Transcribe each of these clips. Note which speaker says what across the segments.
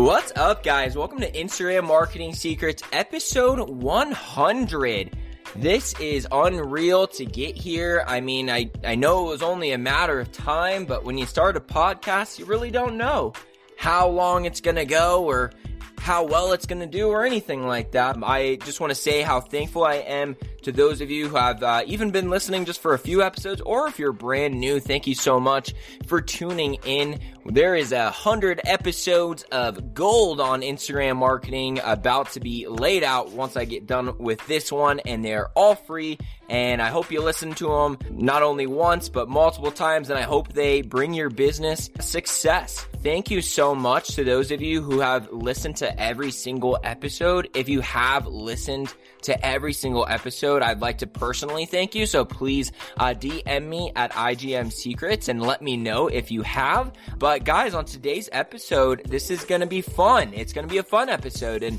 Speaker 1: What's up, guys? Welcome to Instagram Marketing Secrets, episode 100. This is unreal to get here. I mean, I, I know it was only a matter of time, but when you start a podcast, you really don't know how long it's going to go or how well it's going to do or anything like that. I just want to say how thankful I am to those of you who have uh, even been listening just for a few episodes, or if you're brand new, thank you so much for tuning in. There is a hundred episodes of gold on Instagram marketing about to be laid out once I get done with this one, and they're all free. And I hope you listen to them not only once, but multiple times, and I hope they bring your business success. Thank you so much to those of you who have listened to every single episode. If you have listened to every single episode, I'd like to personally thank you. So please uh, DM me at IGM Secrets and let me know if you have. But guys, on today's episode, this is going to be fun. It's going to be a fun episode. And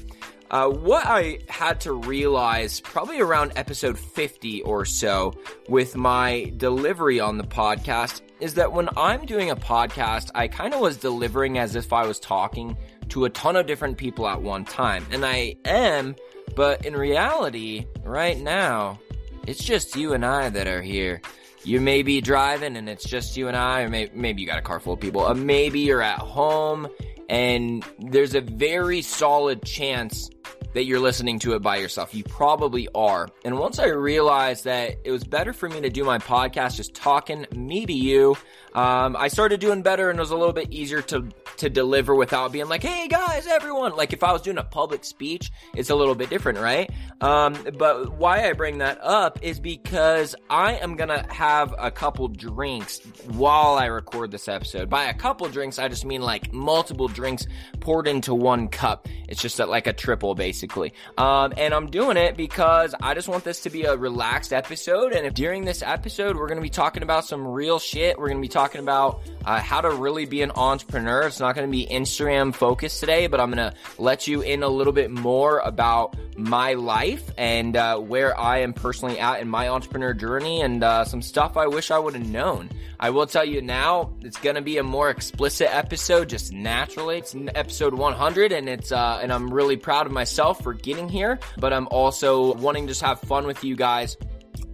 Speaker 1: uh, what I had to realize probably around episode 50 or so with my delivery on the podcast is that when I'm doing a podcast, I kind of was delivering as if I was talking to a ton of different people at one time. And I am, but in reality, right now, it's just you and I that are here. You may be driving and it's just you and I, or may- maybe you got a car full of people. Uh, maybe you're at home and there's a very solid chance that you're listening to it by yourself. You probably are. And once I realized that it was better for me to do my podcast just talking me to you, um, I started doing better and it was a little bit easier to to deliver without being like, "Hey guys, everyone!" Like if I was doing a public speech, it's a little bit different, right? Um, but why I bring that up is because I am gonna have a couple drinks while I record this episode. By a couple drinks, I just mean like multiple drinks poured into one cup. It's just like a triple, basically. Um, and I'm doing it because I just want this to be a relaxed episode. And if during this episode we're gonna be talking about some real shit, we're gonna be talking talking about uh, how to really be an entrepreneur. It's not going to be Instagram focused today, but I'm going to let you in a little bit more about my life and uh, where I am personally at in my entrepreneur journey and uh, some stuff I wish I would have known. I will tell you now, it's going to be a more explicit episode, just naturally. It's episode 100, and it's uh, and I'm really proud of myself for getting here. But I'm also wanting to just have fun with you guys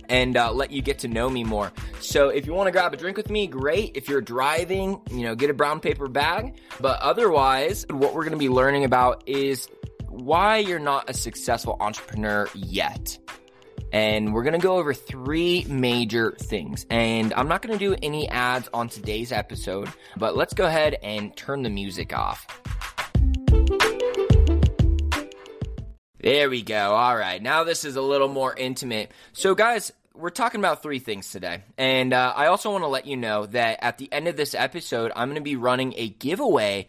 Speaker 1: and uh, let you get to know me more. So if you want to grab a drink with me, great. If you're driving, you know, get a brown paper bag. But otherwise, what we're going to be learning about is why you're not a successful entrepreneur yet. And we're going to go over three major things. And I'm not going to do any ads on today's episode, but let's go ahead and turn the music off. There we go. All right. Now this is a little more intimate. So, guys, we're talking about three things today. And uh, I also want to let you know that at the end of this episode, I'm going to be running a giveaway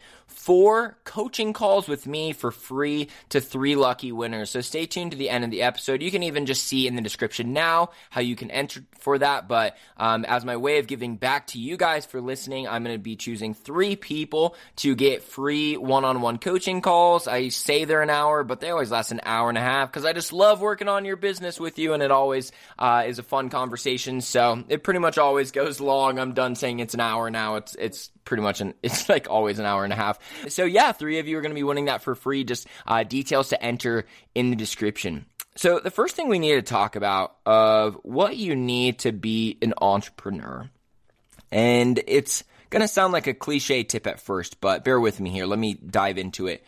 Speaker 1: four coaching calls with me for free to three lucky winners. So stay tuned to the end of the episode. You can even just see in the description now how you can enter for that. But um, as my way of giving back to you guys for listening, I'm going to be choosing three people to get free one-on-one coaching calls. I say they're an hour, but they always last an hour and a half because I just love working on your business with you, and it always uh, is a fun conversation. So it pretty much always goes long. I'm done saying it's an hour now. It's it's pretty much an it's like always an hour and a half. So yeah, three of you are going to be winning that for free. Just uh, details to enter in the description. So the first thing we need to talk about of what you need to be an entrepreneur, and it's going to sound like a cliche tip at first, but bear with me here. Let me dive into it.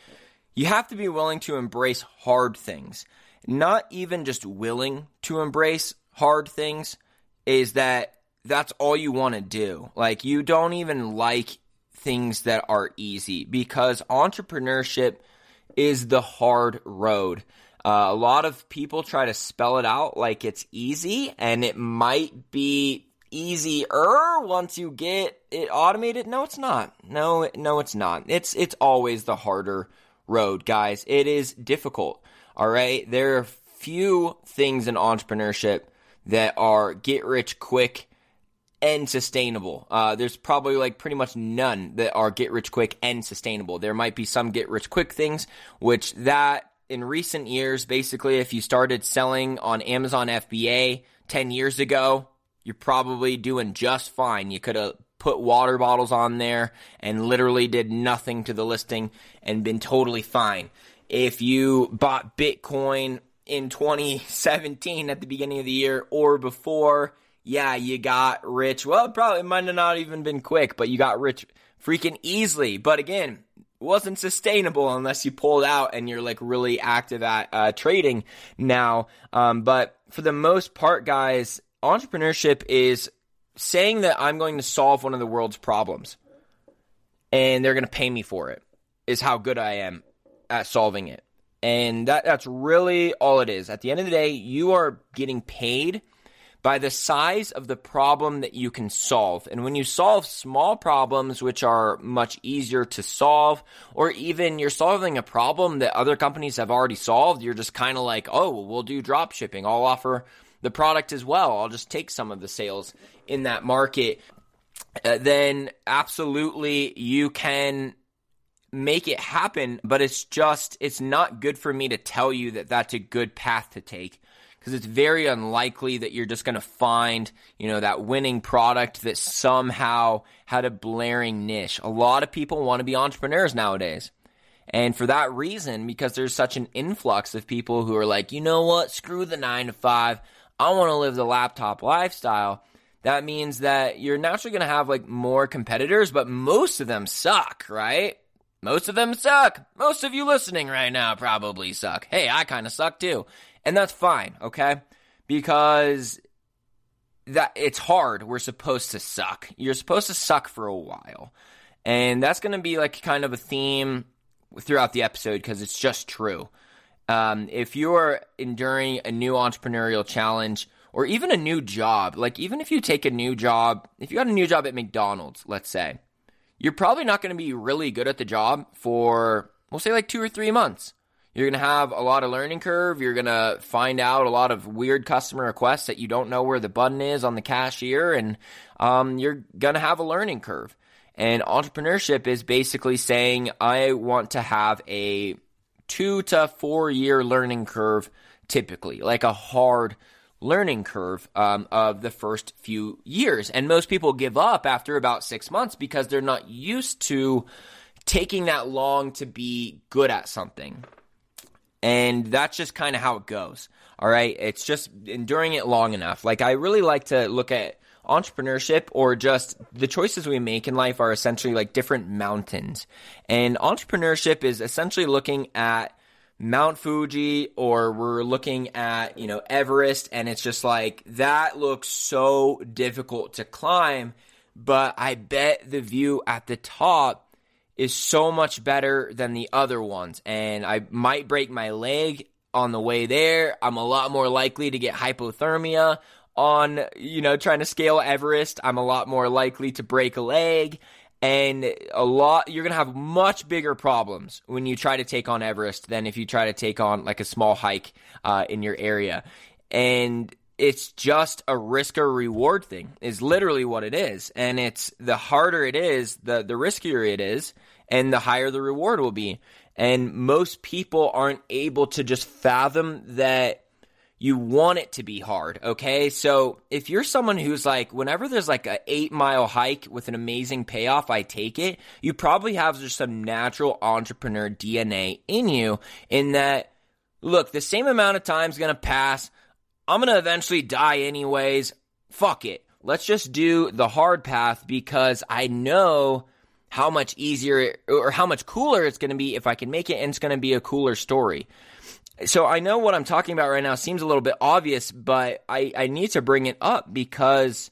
Speaker 1: You have to be willing to embrace hard things. Not even just willing to embrace hard things is that that's all you want to do. Like you don't even like things that are easy because entrepreneurship is the hard road. Uh, a lot of people try to spell it out like it's easy, and it might be easier once you get it automated. No, it's not. No, no, it's not. It's it's always the harder road, guys. It is difficult. All right, there are few things in entrepreneurship that are get rich quick and sustainable. Uh, there's probably like pretty much none that are get rich quick and sustainable. There might be some get rich quick things, which that in recent years, basically, if you started selling on Amazon FBA 10 years ago, you're probably doing just fine. You could have put water bottles on there and literally did nothing to the listing and been totally fine. If you bought Bitcoin in 2017 at the beginning of the year or before, yeah, you got rich. Well, probably might have not even been quick, but you got rich freaking easily. But again, wasn't sustainable unless you pulled out and you're like really active at uh, trading now. Um, but for the most part, guys, entrepreneurship is saying that I'm going to solve one of the world's problems and they're going to pay me for it is how good I am at solving it. And that, that's really all it is. At the end of the day, you are getting paid by the size of the problem that you can solve. And when you solve small problems, which are much easier to solve, or even you're solving a problem that other companies have already solved, you're just kind of like, oh, we'll do drop shipping. I'll offer the product as well. I'll just take some of the sales in that market. Uh, then absolutely you can make it happen, but it's just, it's not good for me to tell you that that's a good path to take because it's very unlikely that you're just going to find, you know, that winning product that somehow had a blaring niche. A lot of people want to be entrepreneurs nowadays. And for that reason, because there's such an influx of people who are like, you know what, screw the nine to five. I want to live the laptop lifestyle. That means that you're naturally going to have like more competitors, but most of them suck, right? Most of them suck. Most of you listening right now probably suck. Hey, I kind of suck too. And that's fine, okay? Because that it's hard. We're supposed to suck. You're supposed to suck for a while. And that's going to be like kind of a theme throughout the episode because it's just true. Um, if you're enduring a new entrepreneurial challenge or even a new job, like even if you take a new job, if you got a new job at McDonald's, let's say, you're probably not going to be really good at the job for, we'll say like two or three months. You're going to have a lot of learning curve. You're going to find out a lot of weird customer requests that you don't know where the button is on the cashier, and um, you're going to have a learning curve. And entrepreneurship is basically saying, I want to have a two to four year learning curve, typically, like a hard learning curve um, of the first few years. And most people give up after about six months because they're not used to taking that long to be good at something. And that's just kind of how it goes. All right. It's just enduring it long enough. Like, I really like to look at entrepreneurship or just the choices we make in life are essentially like different mountains. And entrepreneurship is essentially looking at Mount Fuji or we're looking at, you know, Everest and it's just like that looks so difficult to climb, but I bet the view at the top is so much better than the other ones. And I might break my leg on the way there. I'm a lot more likely to get hypothermia on, you know, trying to scale Everest. I'm a lot more likely to break a leg. And a lot, you're going to have much bigger problems when you try to take on Everest than if you try to take on like a small hike uh, in your area. And it's just a risk or reward thing is literally what it is and it's the harder it is the the riskier it is and the higher the reward will be and most people aren't able to just fathom that you want it to be hard okay so if you're someone who's like whenever there's like a eight mile hike with an amazing payoff i take it you probably have just some natural entrepreneur dna in you in that look the same amount of time is to pass I'm to eventually die anyways. Fuck it. Let's just do the hard path because I know how much easier or how much cooler it's going to be if I can make it and it's going to be a cooler story. So I know what I'm talking about right now seems a little bit obvious, but I, I need to bring it up because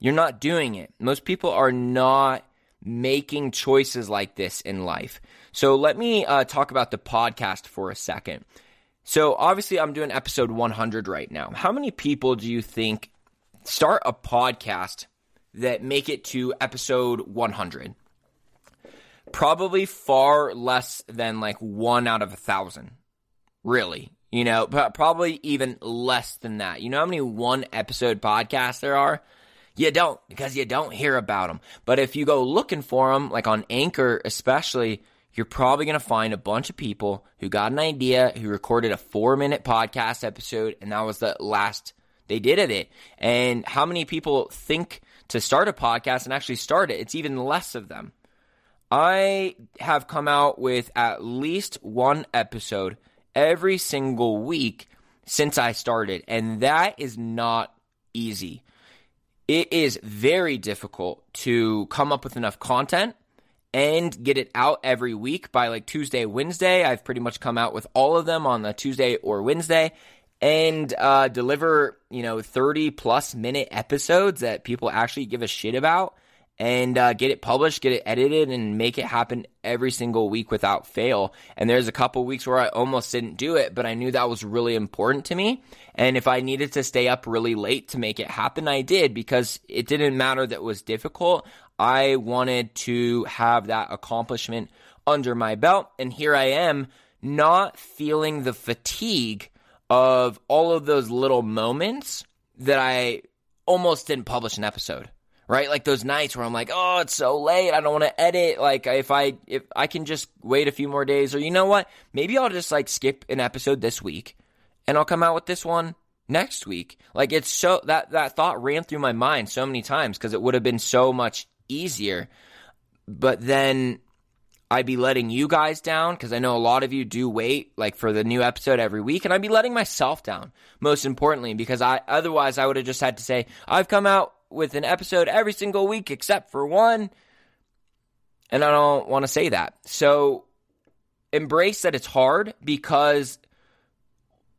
Speaker 1: you're not doing it. Most people are not making choices like this in life. So let me uh, talk about the podcast for a second. So obviously, I'm doing episode 100 right now. How many people do you think start a podcast that make it to episode 100? Probably far less than like one out of a thousand. Really. You know, probably even less than that. You know how many one episode podcasts there are? You don't, because you don't hear about them. But if you go looking for them, like on Anchor especially, you're probably going to find a bunch of people who got an idea, who recorded a four minute podcast episode, and that was the last they did of it. And how many people think to start a podcast and actually start it, it's even less of them. I have come out with at least one episode every single week since I started, and that is not easy. It is very difficult to come up with enough content and get it out every week by like Tuesday, Wednesday. I've pretty much come out with all of them on the Tuesday or Wednesday and uh, deliver, you know, 30 plus minute episodes that people actually give a shit about and uh, get it published, get it edited, and make it happen every single week without fail. And there's a couple weeks where I almost didn't do it, but I knew that was really important to me. And if I needed to stay up really late to make it happen, I did because it didn't matter that it was difficult. I wanted to have that accomplishment under my belt. And here I am, not feeling the fatigue of all of those little moments that I almost didn't publish an episode. Right? Like those nights where I'm like, "Oh, it's so late. I don't want to edit." Like if I if I can just wait a few more days or you know what? Maybe I'll just like skip an episode this week and I'll come out with this one next week. Like it's so that that thought ran through my mind so many times because it would have been so much easier. But then I'd be letting you guys down because I know a lot of you do wait like for the new episode every week, and I'd be letting myself down. Most importantly, because I otherwise I would have just had to say I've come out with an episode every single week except for one, and I don't want to say that. So embrace that it's hard because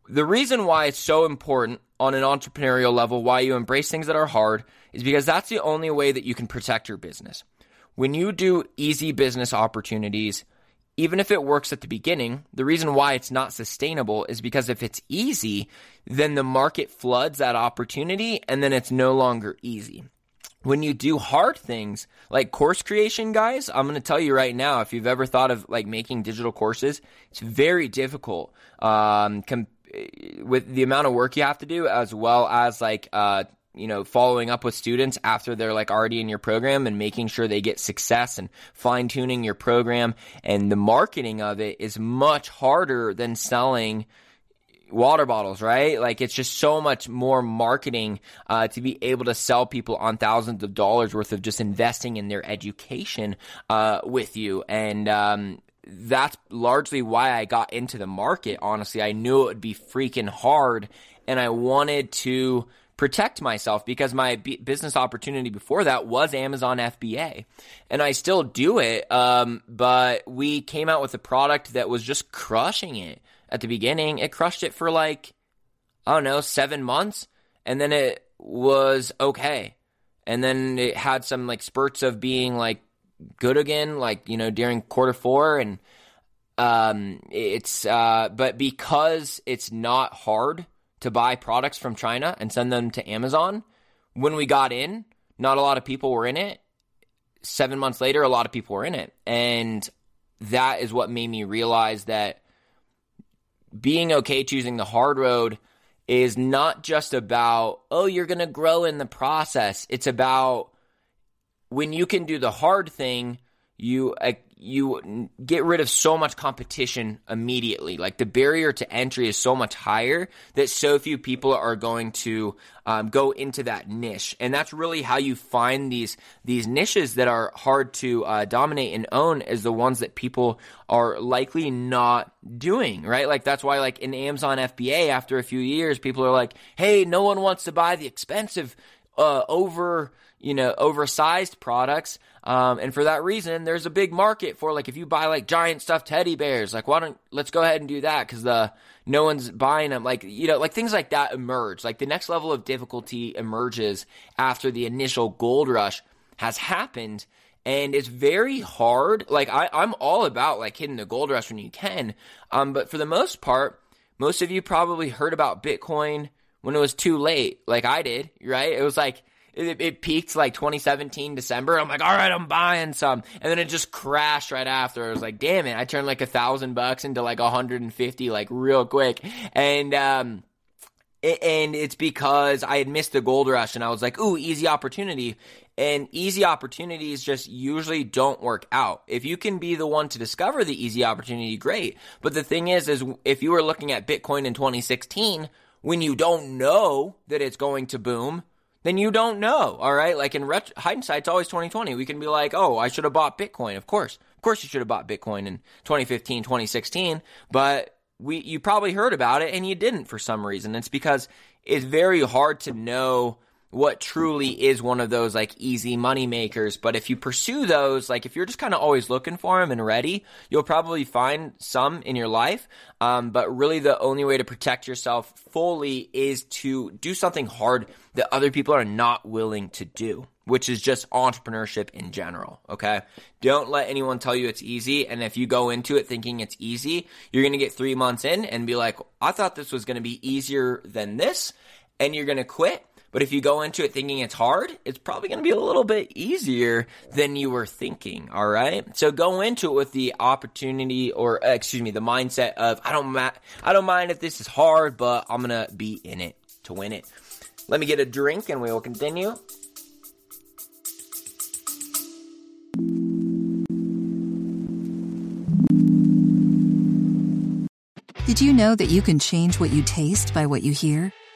Speaker 1: the reason why it's so important on an entrepreneurial level, why you embrace things that are hard, is because that's the only way that you can protect your business. When you do easy business opportunities, even if it works at the beginning, the reason why it's not sustainable is because if it's easy, then the market floods that opportunity and then it's no longer easy. When you do hard things like course creation, guys, I'm going to tell you right now, if you've ever thought of like making digital courses, it's very difficult. Um, com- with the amount of work you have to do, as well as like uh, you know, following up with students after they're like already in your program and making sure they get success and fine tuning your program. And the marketing of it is much harder than selling water bottles, right? Like it's just so much more marketing uh, to be able to sell people on thousands of dollars worth of just investing in their education uh, with you. And um, that's largely why I got into the market. Honestly, I knew it would be freaking hard, and I wanted to protect myself because my b- business opportunity before that was Amazon FBA. And I still do it. Um, but we came out with a product that was just crushing it at the beginning. It crushed it for like, I don't know, seven months. And then it was okay. And then it had some like spurts of being like good again, like, you know, during quarter four. And, um, it's, uh, but because it's not hard, to buy products from China and send them to Amazon. When we got in, not a lot of people were in it. Seven months later, a lot of people were in it. And that is what made me realize that being okay choosing the hard road is not just about, oh, you're going to grow in the process. It's about when you can do the hard thing, you you get rid of so much competition immediately. Like the barrier to entry is so much higher that so few people are going to um, go into that niche, and that's really how you find these these niches that are hard to uh, dominate and own is the ones that people are likely not doing. Right? Like that's why, like in Amazon FBA, after a few years, people are like, "Hey, no one wants to buy the expensive." Uh, over you know oversized products um, and for that reason, there's a big market for like if you buy like giant stuffed teddy bears, like why don't let's go ahead and do that because the no one's buying them. Like you know, like things like that emerge. Like the next level of difficulty emerges after the initial gold rush has happened, and it's very hard. Like I, I'm all about like hitting the gold rush when you can, um, but for the most part, most of you probably heard about Bitcoin when it was too late, like I did. Right? It was like it, it peaked like 2017 December. I'm like, all right, I'm buying some, and then it just crashed right after. I was like, damn it! I turned like a thousand bucks into like 150 like real quick, and um, and it's because I had missed the gold rush, and I was like, ooh, easy opportunity. And easy opportunities just usually don't work out. If you can be the one to discover the easy opportunity, great. But the thing is, is if you were looking at Bitcoin in 2016, when you don't know that it's going to boom, then you don't know. All right. Like in ret- hindsight, it's always 2020. We can be like, oh, I should have bought Bitcoin. Of course. Of course you should have bought Bitcoin in 2015, 2016. But we, you probably heard about it and you didn't for some reason. It's because it's very hard to know what truly is one of those like easy money makers. But if you pursue those, like if you're just kind of always looking for them and ready, you'll probably find some in your life. Um, but really, the only way to protect yourself fully is to do something hard that other people are not willing to do, which is just entrepreneurship in general. Okay. Don't let anyone tell you it's easy. And if you go into it thinking it's easy, you're going to get three months in and be like, I thought this was going to be easier than this. And you're going to quit but if you go into it thinking it's hard, it's probably going to be a little bit easier than you were thinking. All right. So go into it with the opportunity or uh, excuse me, the mindset of I don't ma- I don't mind if this is hard, but I'm going to be in it to win it. Let me get a drink and we will continue.
Speaker 2: Did you know that you can change what you taste by what you hear?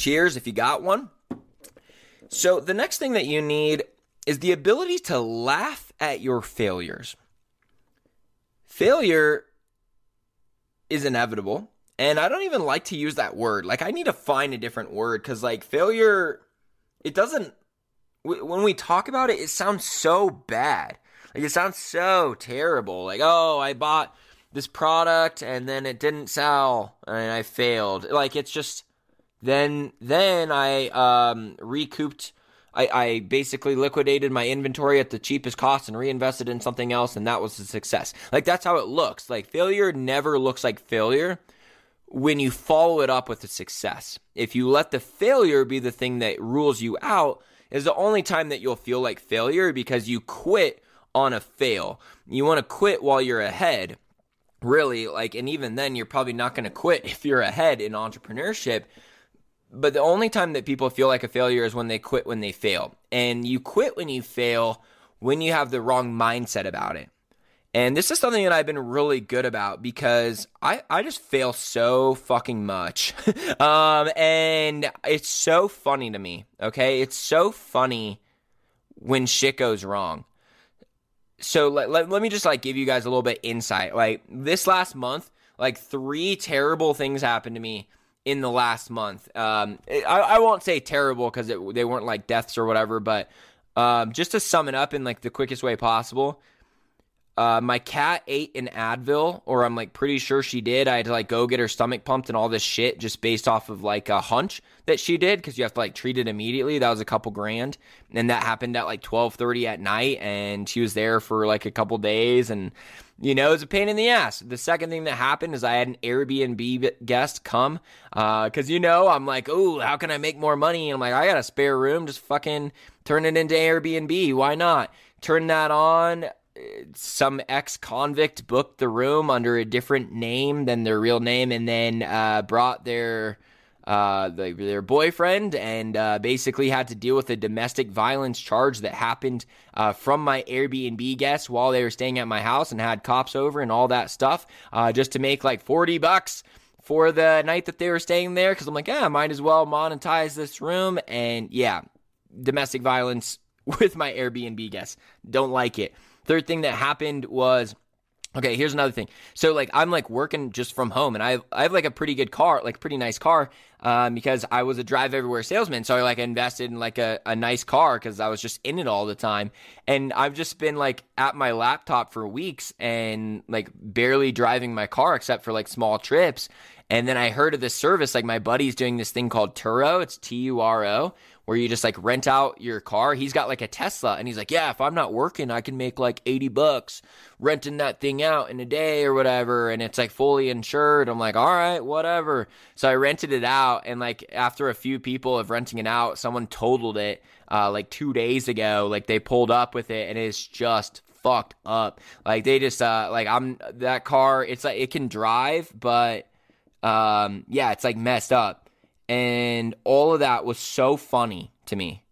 Speaker 1: Cheers if you got one. So, the next thing that you need is the ability to laugh at your failures. Failure is inevitable, and I don't even like to use that word. Like, I need to find a different word because, like, failure, it doesn't, when we talk about it, it sounds so bad. Like, it sounds so terrible. Like, oh, I bought this product and then it didn't sell and I failed. Like, it's just, then then I um, recouped. I, I basically liquidated my inventory at the cheapest cost and reinvested in something else, and that was a success. Like that's how it looks. Like failure never looks like failure when you follow it up with a success. If you let the failure be the thing that rules you out, is the only time that you'll feel like failure because you quit on a fail. You want to quit while you're ahead. Really, like, and even then, you're probably not going to quit if you're ahead in entrepreneurship but the only time that people feel like a failure is when they quit when they fail. And you quit when you fail when you have the wrong mindset about it. And this is something that I've been really good about because I, I just fail so fucking much. um, and it's so funny to me, okay? It's so funny when shit goes wrong. So let, let, let me just like give you guys a little bit insight. Like this last month, like three terrible things happened to me in the last month. Um, I, I won't say terrible because they weren't like deaths or whatever, but um, just to sum it up in like the quickest way possible. Uh, my cat ate an Advil, or I'm like pretty sure she did. I had to like go get her stomach pumped and all this shit just based off of like a hunch that she did because you have to like treat it immediately. That was a couple grand, and that happened at like 12:30 at night, and she was there for like a couple days, and you know, it's a pain in the ass. The second thing that happened is I had an Airbnb guest come because uh, you know I'm like, oh, how can I make more money? And I'm like, I got a spare room, just fucking turn it into Airbnb. Why not? Turn that on some ex convict booked the room under a different name than their real name and then uh, brought their uh, the, their boyfriend and uh, basically had to deal with a domestic violence charge that happened uh, from my Airbnb guests while they were staying at my house and had cops over and all that stuff uh, just to make like 40 bucks for the night that they were staying there because I'm like, yeah, might as well monetize this room. And yeah, domestic violence with my Airbnb guests. Don't like it. Third thing that happened was Okay, here's another thing. So like I'm like working just from home and I have, I have like a pretty good car, like pretty nice car um, because I was a drive everywhere salesman. So I like invested in like a, a nice car because I was just in it all the time. And I've just been like at my laptop for weeks and like barely driving my car except for like small trips. And then I heard of this service, like my buddy's doing this thing called Turo. It's T U R O, where you just like rent out your car. He's got like a Tesla and he's like, yeah, if I'm not working, I can make like 80 bucks renting that thing out in a day or whatever. And it's like fully insured. I'm like, all right, whatever. So I rented it out and like after a few people of renting it out, someone totaled it uh, like two days ago. Like they pulled up with it, and it's just fucked up. Like they just uh like I'm that car. It's like it can drive, but um yeah, it's like messed up, and all of that was so funny to me.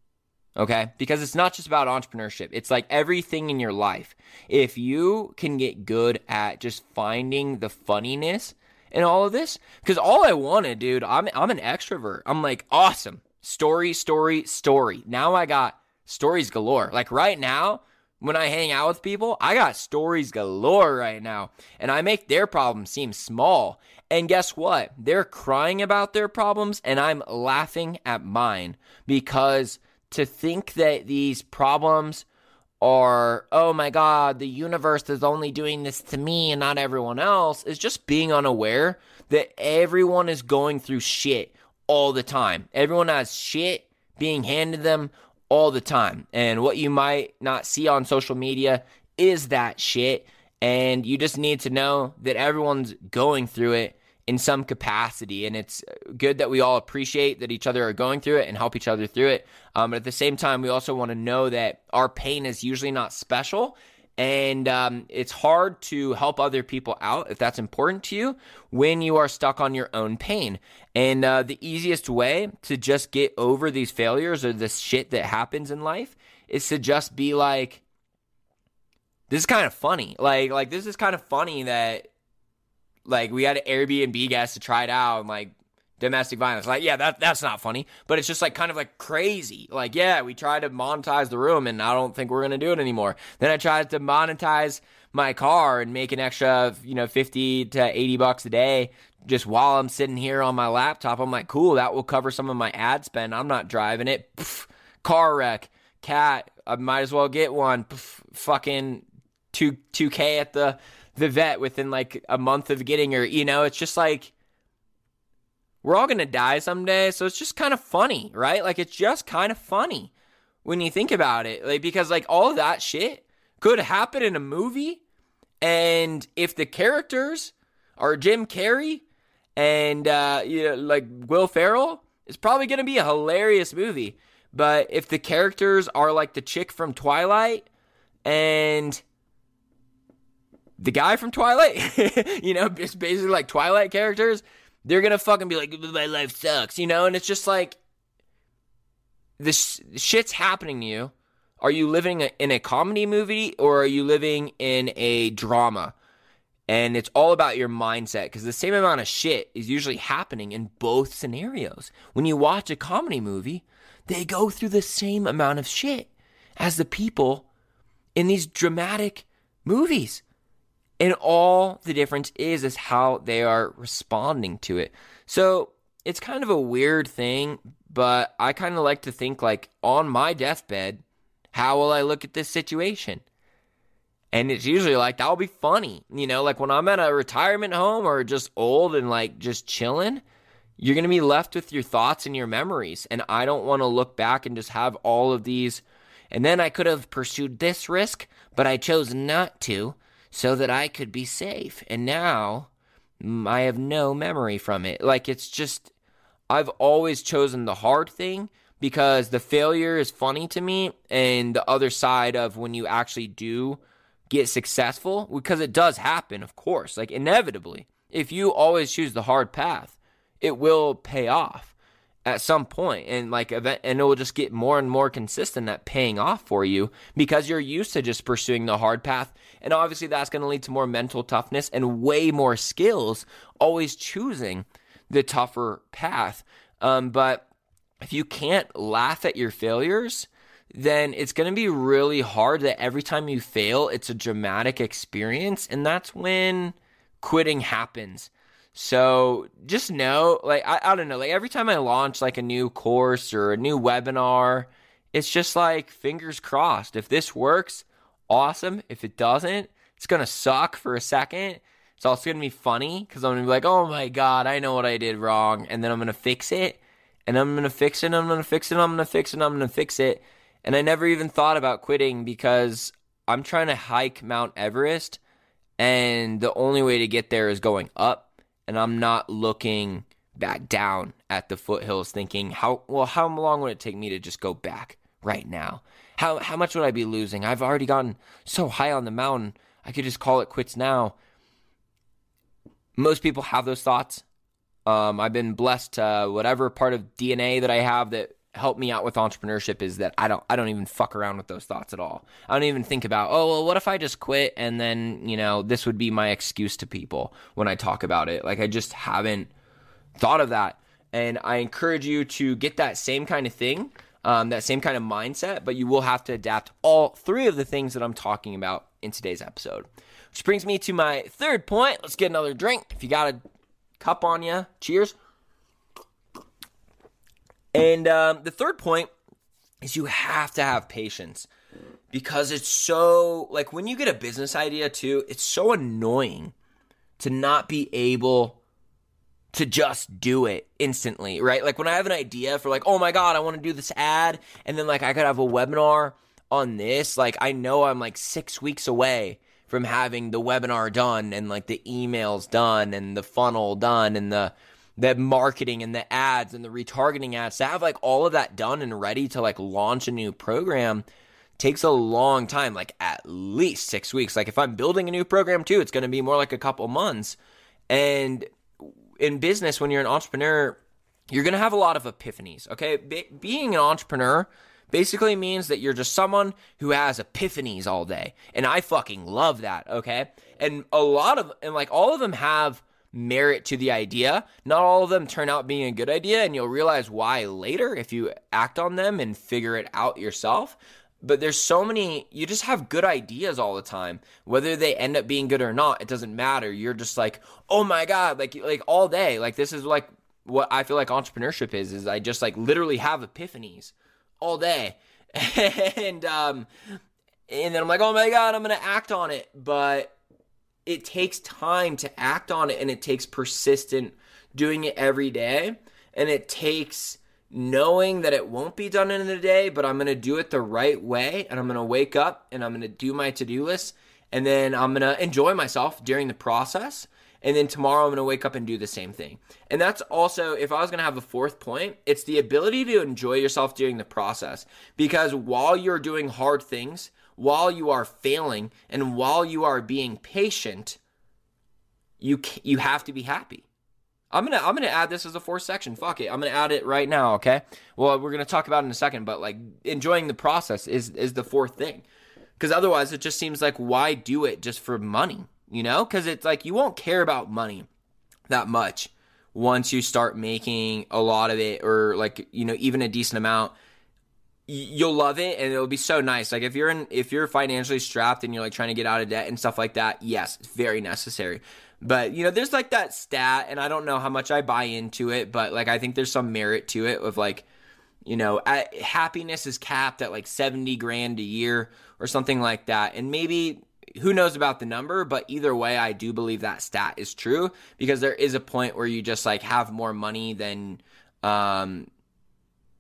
Speaker 1: Okay, because it's not just about entrepreneurship. It's like everything in your life. If you can get good at just finding the funniness in all of this, because all I wanted, dude, I'm I'm an extrovert. I'm like awesome story, story, story. Now I got stories galore. Like right now, when I hang out with people, I got stories galore right now. And I make their problems seem small. And guess what? They're crying about their problems, and I'm laughing at mine because to think that these problems are, oh my God, the universe is only doing this to me and not everyone else is just being unaware that everyone is going through shit all the time. Everyone has shit being handed them all the time. And what you might not see on social media is that shit. And you just need to know that everyone's going through it in some capacity. And it's good that we all appreciate that each other are going through it and help each other through it. Um, but at the same time, we also want to know that our pain is usually not special and um, it's hard to help other people out if that's important to you when you are stuck on your own pain. And uh, the easiest way to just get over these failures or this shit that happens in life is to just be like, this is kind of funny. Like, like this is kind of funny that like we had an Airbnb guest to try it out and like domestic violence. Like, yeah, that that's not funny, but it's just like kind of like crazy. Like, yeah, we tried to monetize the room, and I don't think we're gonna do it anymore. Then I tried to monetize my car and make an extra, you know, fifty to eighty bucks a day just while I'm sitting here on my laptop. I'm like, cool, that will cover some of my ad spend. I'm not driving it. Pff, car wreck, cat. I might as well get one. Pff, fucking two two k at the the vet within like a month of getting her. You know, it's just like we're all going to die someday. So it's just kind of funny, right? Like, it's just kind of funny when you think about it. Like, because, like, all that shit could happen in a movie. And if the characters are Jim Carrey and, uh, you know, like Will Ferrell, it's probably going to be a hilarious movie. But if the characters are like the chick from Twilight and the guy from Twilight, you know, it's basically like Twilight characters, they're gonna fucking be like, my life sucks, you know? And it's just like, this shit's happening to you. Are you living in a comedy movie or are you living in a drama? And it's all about your mindset because the same amount of shit is usually happening in both scenarios. When you watch a comedy movie, they go through the same amount of shit as the people in these dramatic movies. And all the difference is is how they are responding to it. So it's kind of a weird thing, but I kind of like to think like on my deathbed, how will I look at this situation? And it's usually like that'll be funny. You know, like when I'm at a retirement home or just old and like just chilling, you're going to be left with your thoughts and your memories. And I don't want to look back and just have all of these. And then I could have pursued this risk, but I chose not to so that I could be safe. And now mm, I have no memory from it. Like it's just, I've always chosen the hard thing because the failure is funny to me. And the other side of when you actually do get successful, because it does happen, of course, like inevitably. If you always choose the hard path, it will pay off at some point and like event and it will just get more and more consistent at paying off for you because you're used to just pursuing the hard path and obviously that's going to lead to more mental toughness and way more skills always choosing the tougher path. Um, but if you can't laugh at your failures then it's going to be really hard that every time you fail it's a dramatic experience and that's when quitting happens so just know, like, I, I don't know, like every time I launch like a new course or a new webinar, it's just like fingers crossed. If this works, awesome. If it doesn't, it's going to suck for a second. It's also going to be funny because I'm going to be like, oh my God, I know what I did wrong. And then I'm going to fix it. And I'm going to fix it. And I'm going to fix it. And I'm going to fix it. And I'm going to fix it. And I never even thought about quitting because I'm trying to hike Mount Everest. And the only way to get there is going up and I'm not looking back down at the foothills thinking how well how long would it take me to just go back right now? How how much would i be losing? I've already gotten so high on the mountain i could just call it quits now. Most people have those thoughts. Um, i've been blessed whatever part of dna that i have that helped me out with entrepreneurship is that I don't I don't even fuck around with those thoughts at all. I don't even think about, oh well what if I just quit and then, you know, this would be my excuse to people when I talk about it. Like I just haven't thought of that. And I encourage you to get that same kind of thing, um, that same kind of mindset, but you will have to adapt all three of the things that I'm talking about in today's episode. Which brings me to my third point. Let's get another drink. If you got a cup on you, cheers. And um, the third point is you have to have patience because it's so like when you get a business idea too, it's so annoying to not be able to just do it instantly, right? Like when I have an idea for like, oh my god, I want to do this ad, and then like I could have a webinar on this, like I know I'm like six weeks away from having the webinar done and like the emails done and the funnel done and the the marketing and the ads and the retargeting ads to have like all of that done and ready to like launch a new program takes a long time like at least six weeks. Like if i'm building a new program too it's going to be more like a couple months. And in business when you're an entrepreneur you're going to have a lot of epiphanies okay? Be- being an entrepreneur basically means that you're just someone who has epiphanies all day. And i fucking love that okay? And a lot of and like all of them have merit to the idea. Not all of them turn out being a good idea, and you'll realize why later if you act on them and figure it out yourself. But there's so many, you just have good ideas all the time. Whether they end up being good or not, it doesn't matter. You're just like, oh my God, like like all day. Like this is like what I feel like entrepreneurship is, is I just like literally have epiphanies all day. and um and then I'm like, oh my God, I'm gonna act on it. But it takes time to act on it and it takes persistent doing it every day. And it takes knowing that it won't be done in a day but i'm going to do it the right way and i'm going to wake up and i'm going to do my to-do list and then i'm going to enjoy myself during the process and then tomorrow i'm going to wake up and do the same thing. And that's also if i was going to have a fourth point it's the ability to enjoy yourself during the process. Because while you're doing hard things while you are failing and while you are being patient, you you have to be happy. I'm gonna I'm gonna add this as a fourth section. Fuck it, I'm gonna add it right now. Okay. Well, we're gonna talk about in a second, but like enjoying the process is is the fourth thing, because otherwise it just seems like why do it just for money, you know? Because it's like you won't care about money that much once you start making a lot of it or like you know even a decent amount you'll love it and it'll be so nice. Like if you're in if you're financially strapped and you're like trying to get out of debt and stuff like that yes it's very necessary. But you know there's like that stat and i don't know how much i buy into it but like i think there's some merit to it of like you know at, happiness is capped at like 70 grand a year or something like that. And maybe who knows about the number but either way i do believe that stat is true because there is a point where you just like have more money than um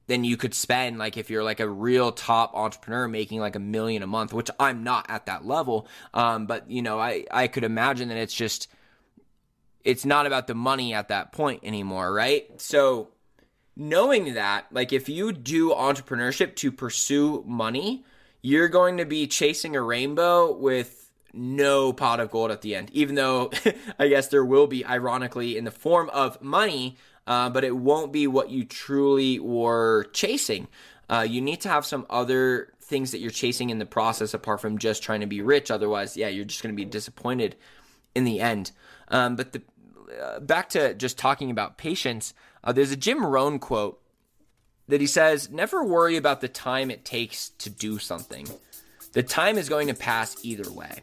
Speaker 1: than you could spend like if you're like a real top entrepreneur making like a million a month which i'm not at that level. Um, but you know i i could imagine that it's just it's not about the money at that point anymore right? So knowing that like if you do entrepreneurship to pursue money you're going to be chasing a rainbow with no pot of gold at the end even though i guess there will be ironically in the form of money uh, but it won't be what you truly were chasing. Uh, you need to have some other things that you're chasing in the process apart from just trying to be rich. Otherwise, yeah, you're just going to be disappointed in the end. Um, but the, uh, back to just talking about patience, uh, there's a Jim Rohn quote that he says, Never worry about the time it takes to do something. The time is going to pass either way.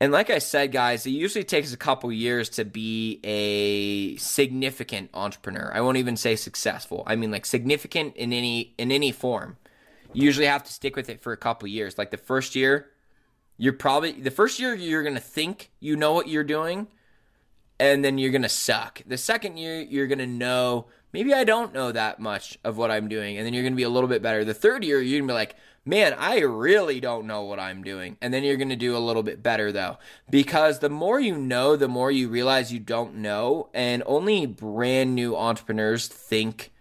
Speaker 1: And like I said, guys, it usually takes a couple years to be a significant entrepreneur. I won't even say successful. I mean like significant in any in any form. You usually have to stick with it for a couple years. Like the first year, you're probably the first year you're going to think you know what you're doing and then you're going to suck. The second year you're going to know maybe I don't know that much of what I'm doing and then you're going to be a little bit better. The third year you're going to be like, "Man, I really don't know what I'm doing." And then you're going to do a little bit better though. Because the more you know, the more you realize you don't know, and only brand new entrepreneurs think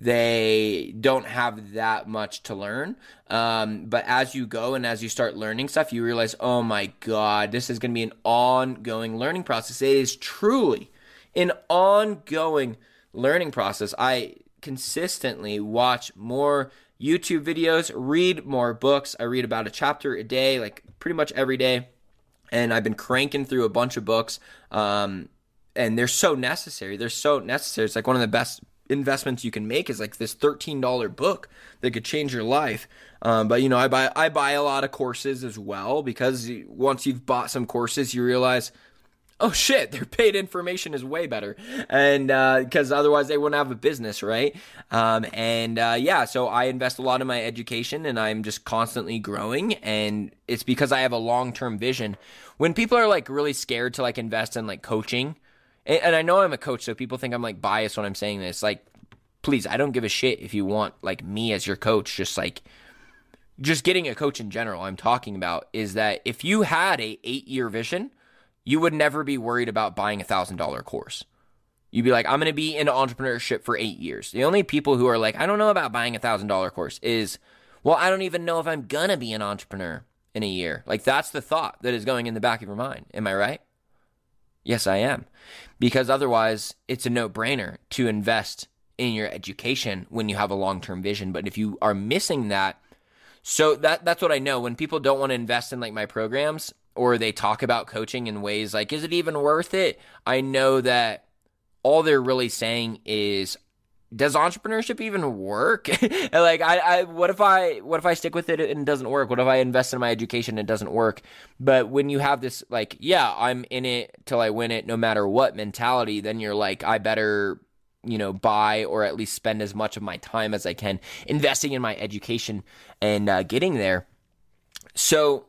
Speaker 1: they don't have that much to learn. Um, but as you go and as you start learning stuff, you realize, oh my God, this is going to be an ongoing learning process. It is truly an ongoing learning process. I consistently watch more YouTube videos, read more books. I read about a chapter a day, like pretty much every day. And I've been cranking through a bunch of books. Um, and they're so necessary. They're so necessary. It's like one of the best investments you can make is like this $13 book that could change your life. Um, but you know, I buy I buy a lot of courses as well because once you've bought some courses, you realize, oh shit, their paid information is way better, and because uh, otherwise they wouldn't have a business, right? Um, and uh, yeah, so I invest a lot in my education, and I'm just constantly growing, and it's because I have a long term vision. When people are like really scared to like invest in like coaching and I know I'm a coach, so people think I'm like biased when I'm saying this. Like, please, I don't give a shit if you want like me as your coach. Just like, just getting a coach in general. I'm talking about is that if you had a eight year vision, you would never be worried about buying a thousand dollar course. You'd be like, I'm going to be in entrepreneurship for eight years. The only people who are like, I don't know about buying a thousand dollar course is, well, I don't even know if I'm going to be an entrepreneur in a year. Like that's the thought that is going in the back of your mind. Am I right? Yes, I am. Because otherwise, it's a no brainer to invest in your education when you have a long term vision. But if you are missing that, so that that's what I know. When people don't want to invest in like my programs or they talk about coaching in ways like, is it even worth it? I know that all they're really saying is does entrepreneurship even work? like I, I what if I what if I stick with it and it doesn't work? What if I invest in my education and it doesn't work? But when you have this like, yeah, I'm in it till I win it no matter what mentality, then you're like, I better you know buy or at least spend as much of my time as I can investing in my education and uh, getting there. So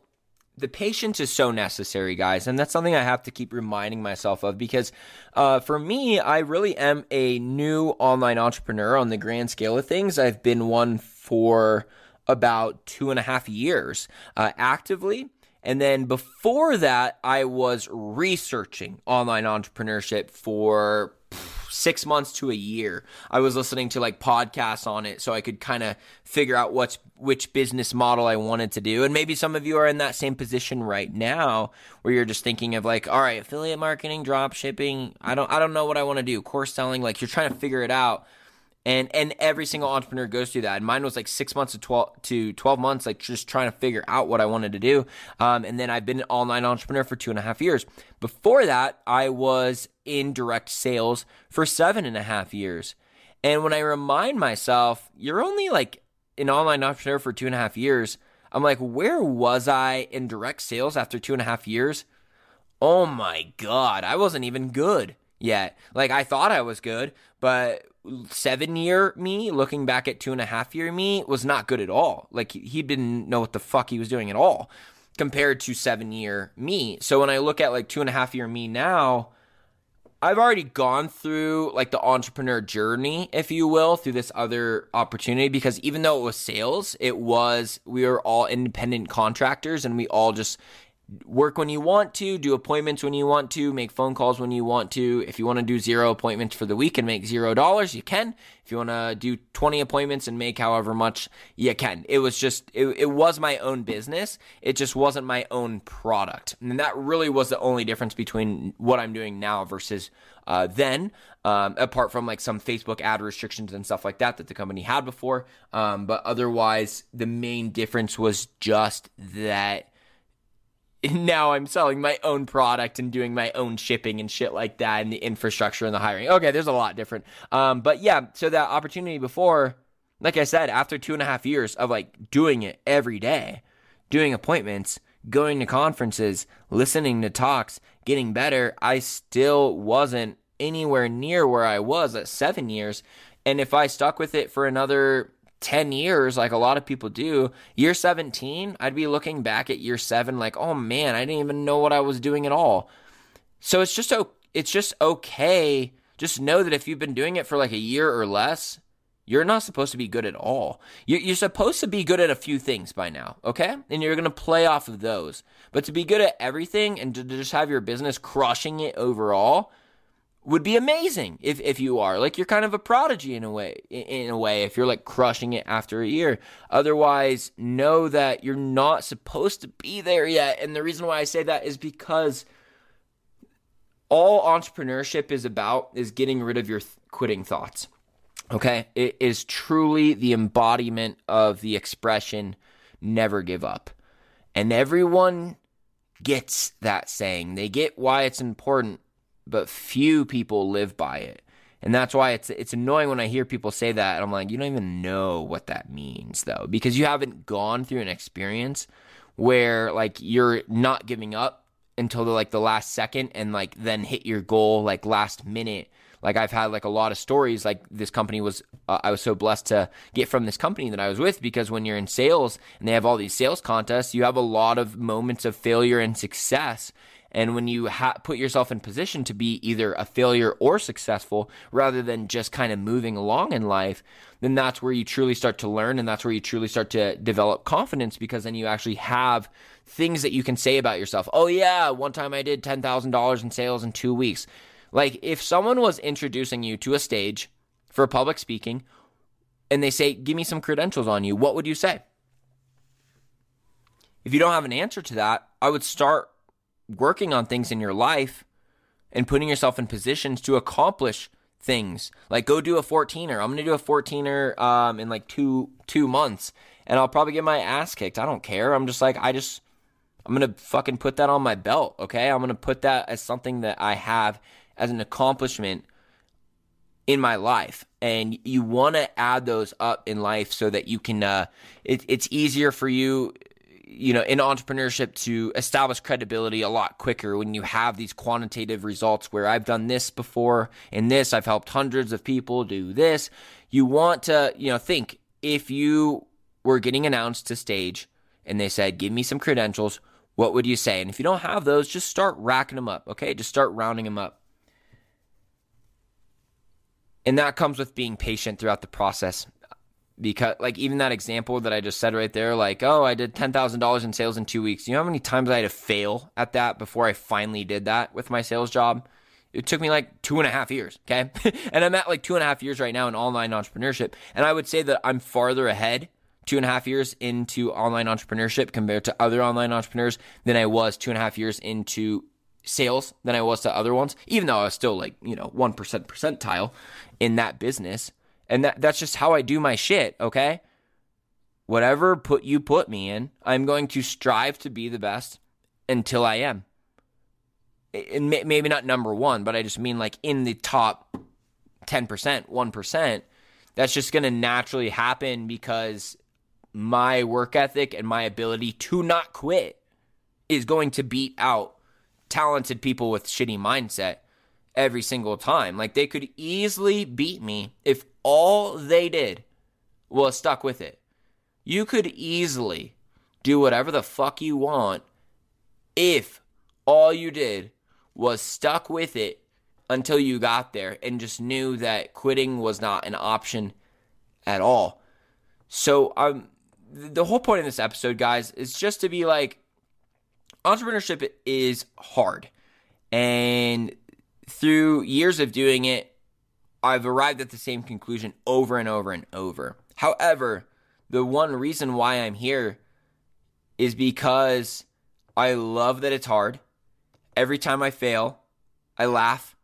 Speaker 1: the patience is so necessary, guys, and that's something I have to keep reminding myself of because uh, for me, I really am a new online entrepreneur on the grand scale of things. I've been one for about two and a half years uh, actively. And then before that, I was researching online entrepreneurship for six months to a year. I was listening to like podcasts on it so I could kind of figure out what's which business model I wanted to do. And maybe some of you are in that same position right now where you're just thinking of like, all right, affiliate marketing, drop shipping. I don't I don't know what I want to do. Course selling, like you're trying to figure it out and and every single entrepreneur goes through that. And mine was like six months to twelve to twelve months, like just trying to figure out what I wanted to do. Um, and then I've been an online entrepreneur for two and a half years. Before that, I was in direct sales for seven and a half years. And when I remind myself, you're only like an online entrepreneur for two and a half years. I'm like, where was I in direct sales after two and a half years? Oh my God, I wasn't even good yet. Like I thought I was good, but seven year me looking back at two and a half year me was not good at all. Like he didn't know what the fuck he was doing at all compared to seven year me. So when I look at like two and a half year me now, I've already gone through like the entrepreneur journey, if you will, through this other opportunity because even though it was sales, it was we were all independent contractors and we all just work when you want to, do appointments when you want to, make phone calls when you want to. If you want to do zero appointments for the week and make zero dollars, you can. If you want to do 20 appointments and make however much, you can. It was just, it, it was my own business. It just wasn't my own product. And that really was the only difference between what I'm doing now versus uh, then, um, apart from like some Facebook ad restrictions and stuff like that that the company had before. Um, but otherwise, the main difference was just that now I'm selling my own product and doing my own shipping and shit like that and the infrastructure and the hiring. Okay, there's a lot different. Um, but yeah, so that opportunity before, like I said, after two and a half years of like doing it every day, doing appointments, going to conferences, listening to talks, getting better, I still wasn't anywhere near where I was at seven years. And if I stuck with it for another 10 years, like a lot of people do, year 17, I'd be looking back at year seven like, oh man, I didn't even know what I was doing at all. So it's just, it's just okay. Just know that if you've been doing it for like a year or less, you're not supposed to be good at all. You're supposed to be good at a few things by now, okay? And you're going to play off of those. But to be good at everything and to just have your business crushing it overall, would be amazing if, if you are. Like you're kind of a prodigy in a way in a way if you're like crushing it after a year. Otherwise know that you're not supposed to be there yet. And the reason why i say that is because all entrepreneurship is about is getting rid of your th- quitting thoughts okay? It is truly the embodiment of the expression never give up. And everyone gets that saying. They get why it's important but few people live by it. And that's why it's it's annoying when I hear people say that and I'm like, you don't even know what that means though because you haven't gone through an experience where like you're not giving up until the like the last second and like then hit your goal like last minute. Like I've had like a lot of stories like this company was uh, I was so blessed to get from this company that I was with because when you're in sales and they have all these sales contests, you have a lot of moments of failure and success and when you ha- put yourself in position to be either a failure or successful rather than just kind of moving along in life, then that's where you truly start to learn and that's where you truly start to develop confidence because then you actually have things that you can say about yourself. Oh, yeah, one time I did $10,000 in sales in two weeks. Like if someone was introducing you to a stage for public speaking and they say, Give me some credentials on you, what would you say? If you don't have an answer to that, I would start working on things in your life and putting yourself in positions to accomplish things. Like go do a 14er. I'm gonna do a 14er um, in like two two months, and I'll probably get my ass kicked. I don't care. I'm just like I just I'm gonna fucking put that on my belt. Okay, I'm gonna put that as something that I have as an accomplishment in my life and you want to add those up in life so that you can uh, it, it's easier for you you know, in entrepreneurship to establish credibility a lot quicker when you have these quantitative results where I've done this before and this, I've helped hundreds of people do this. You want to, you know, think if you were getting announced to stage and they said, give me some credentials, what would you say? And if you don't have those, just start racking them up, okay? Just start rounding them up. And that comes with being patient throughout the process because like even that example that I just said right there, like, oh, I did ten thousand dollars in sales in two weeks. You know how many times I had to fail at that before I finally did that with my sales job? It took me like two and a half years, okay? and I'm at like two and a half years right now in online entrepreneurship. And I would say that I'm farther ahead two and a half years into online entrepreneurship compared to other online entrepreneurs than I was two and a half years into sales than I was to other ones, even though I was still like, you know, 1% percentile in that business. And that, that's just how I do my shit, okay? Whatever put you put me in, I'm going to strive to be the best until I am. And maybe not number one, but I just mean like in the top 10%, 1%. That's just going to naturally happen because my work ethic and my ability to not quit is going to beat out talented people with shitty mindset every single time. Like they could easily beat me if all they did was stuck with it. You could easily do whatever the fuck you want if all you did was stuck with it until you got there and just knew that quitting was not an option at all. So, um, the whole point of this episode, guys, is just to be like, entrepreneurship is hard. And through years of doing it, I've arrived at the same conclusion over and over and over. However, the one reason why I'm here is because I love that it's hard. Every time I fail, I laugh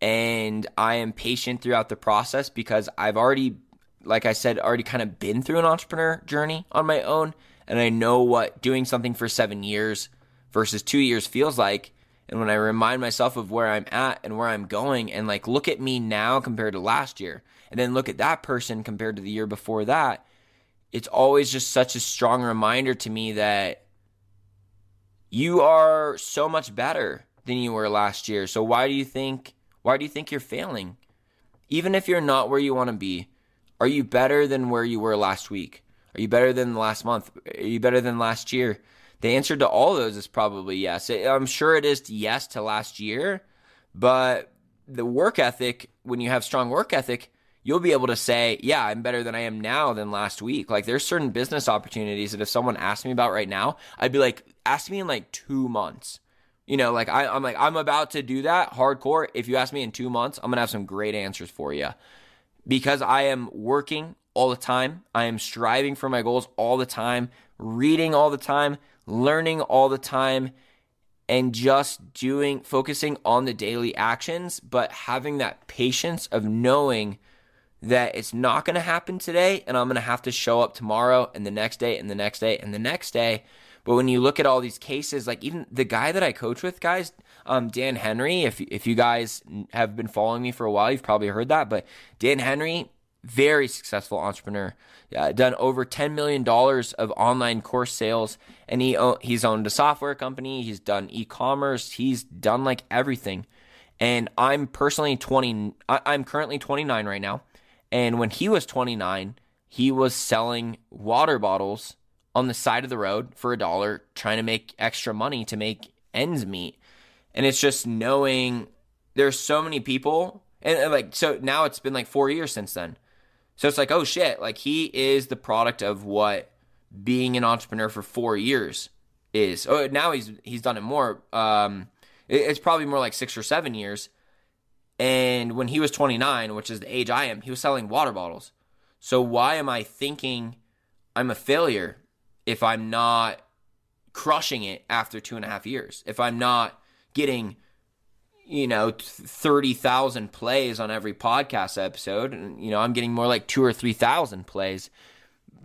Speaker 1: and I am patient throughout the process because I've already, like I said, already kind of been through an entrepreneur journey on my own. And I know what doing something for seven years versus two years feels like. And when I remind myself of where I'm at and where I'm going, and like look at me now compared to last year, and then look at that person compared to the year before that, it's always just such a strong reminder to me that you are so much better than you were last year. So why do you think why do you think you're failing? Even if you're not where you want to be, are you better than where you were last week? Are you better than last month? Are you better than last year? The answer to all those is probably yes. I'm sure it is yes to last year, but the work ethic, when you have strong work ethic, you'll be able to say, yeah, I'm better than I am now than last week. Like there's certain business opportunities that if someone asked me about right now, I'd be like, ask me in like two months. You know, like I, I'm like, I'm about to do that hardcore. If you ask me in two months, I'm gonna have some great answers for you. Because I am working all the time. I am striving for my goals all the time, reading all the time, learning all the time, and just doing, focusing on the daily actions, but having that patience of knowing that it's not going to happen today and I'm going to have to show up tomorrow and the next day and the next day and the next day. But when you look at all these cases, like even the guy that I coach with, guys, um, Dan Henry, if, if you guys have been following me for a while, you've probably heard that. But Dan Henry, very successful entrepreneur, uh, done over $10 million of online course sales. And he, he's owned a software company, he's done e commerce, he's done like everything. And I'm personally 20, I'm currently 29 right now. And when he was 29, he was selling water bottles on the side of the road for a dollar, trying to make extra money to make ends meet. And it's just knowing there's so many people. And like, so now it's been like four years since then. So it's like, oh shit, like he is the product of what being an entrepreneur for four years is. Oh, now he's he's done it more. Um, it, it's probably more like six or seven years. And when he was 29, which is the age I am, he was selling water bottles. So why am I thinking I'm a failure if I'm not crushing it after two and a half years? If I'm not getting you know 30,000 plays on every podcast episode and you know I'm getting more like 2 or 3,000 plays.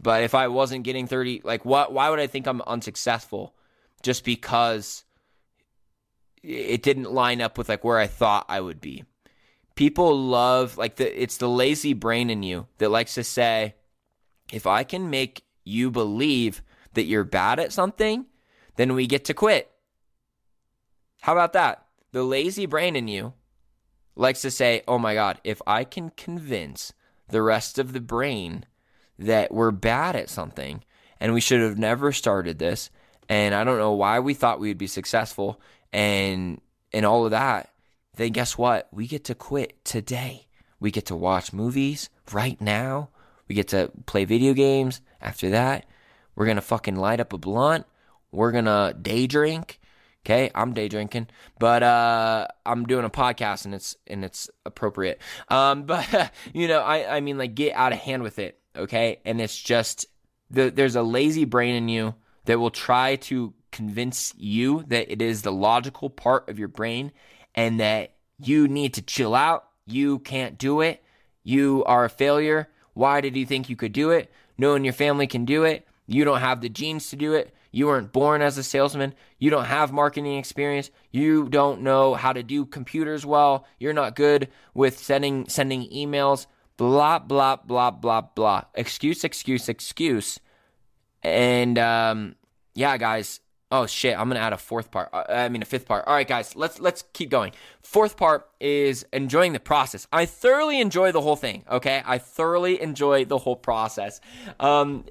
Speaker 1: But if I wasn't getting 30 like what why would I think I'm unsuccessful just because it didn't line up with like where I thought I would be? People love like the it's the lazy brain in you that likes to say if I can make you believe that you're bad at something then we get to quit. How about that the lazy brain in you likes to say, oh my God, if I can convince the rest of the brain that we're bad at something and we should have never started this, and I don't know why we thought we'd be successful and and all of that, then guess what? We get to quit today. We get to watch movies right now. We get to play video games. After that, we're gonna fucking light up a blunt. We're gonna day drink. Okay, I'm day drinking, but uh, I'm doing a podcast and it's and it's appropriate. Um, but you know, I I mean, like get out of hand with it. Okay, and it's just the, there's a lazy brain in you that will try to convince you that it is the logical part of your brain and that you need to chill out. You can't do it. You are a failure. Why did you think you could do it? No one in your family can do it. You don't have the genes to do it. You weren't born as a salesman. You don't have marketing experience. You don't know how to do computers well. You're not good with sending sending emails. Blah blah blah blah blah. Excuse, excuse, excuse. And um, yeah, guys. Oh shit! I'm gonna add a fourth part. Uh, I mean, a fifth part. All right, guys. Let's let's keep going. Fourth part is enjoying the process. I thoroughly enjoy the whole thing. Okay, I thoroughly enjoy the whole process. Um,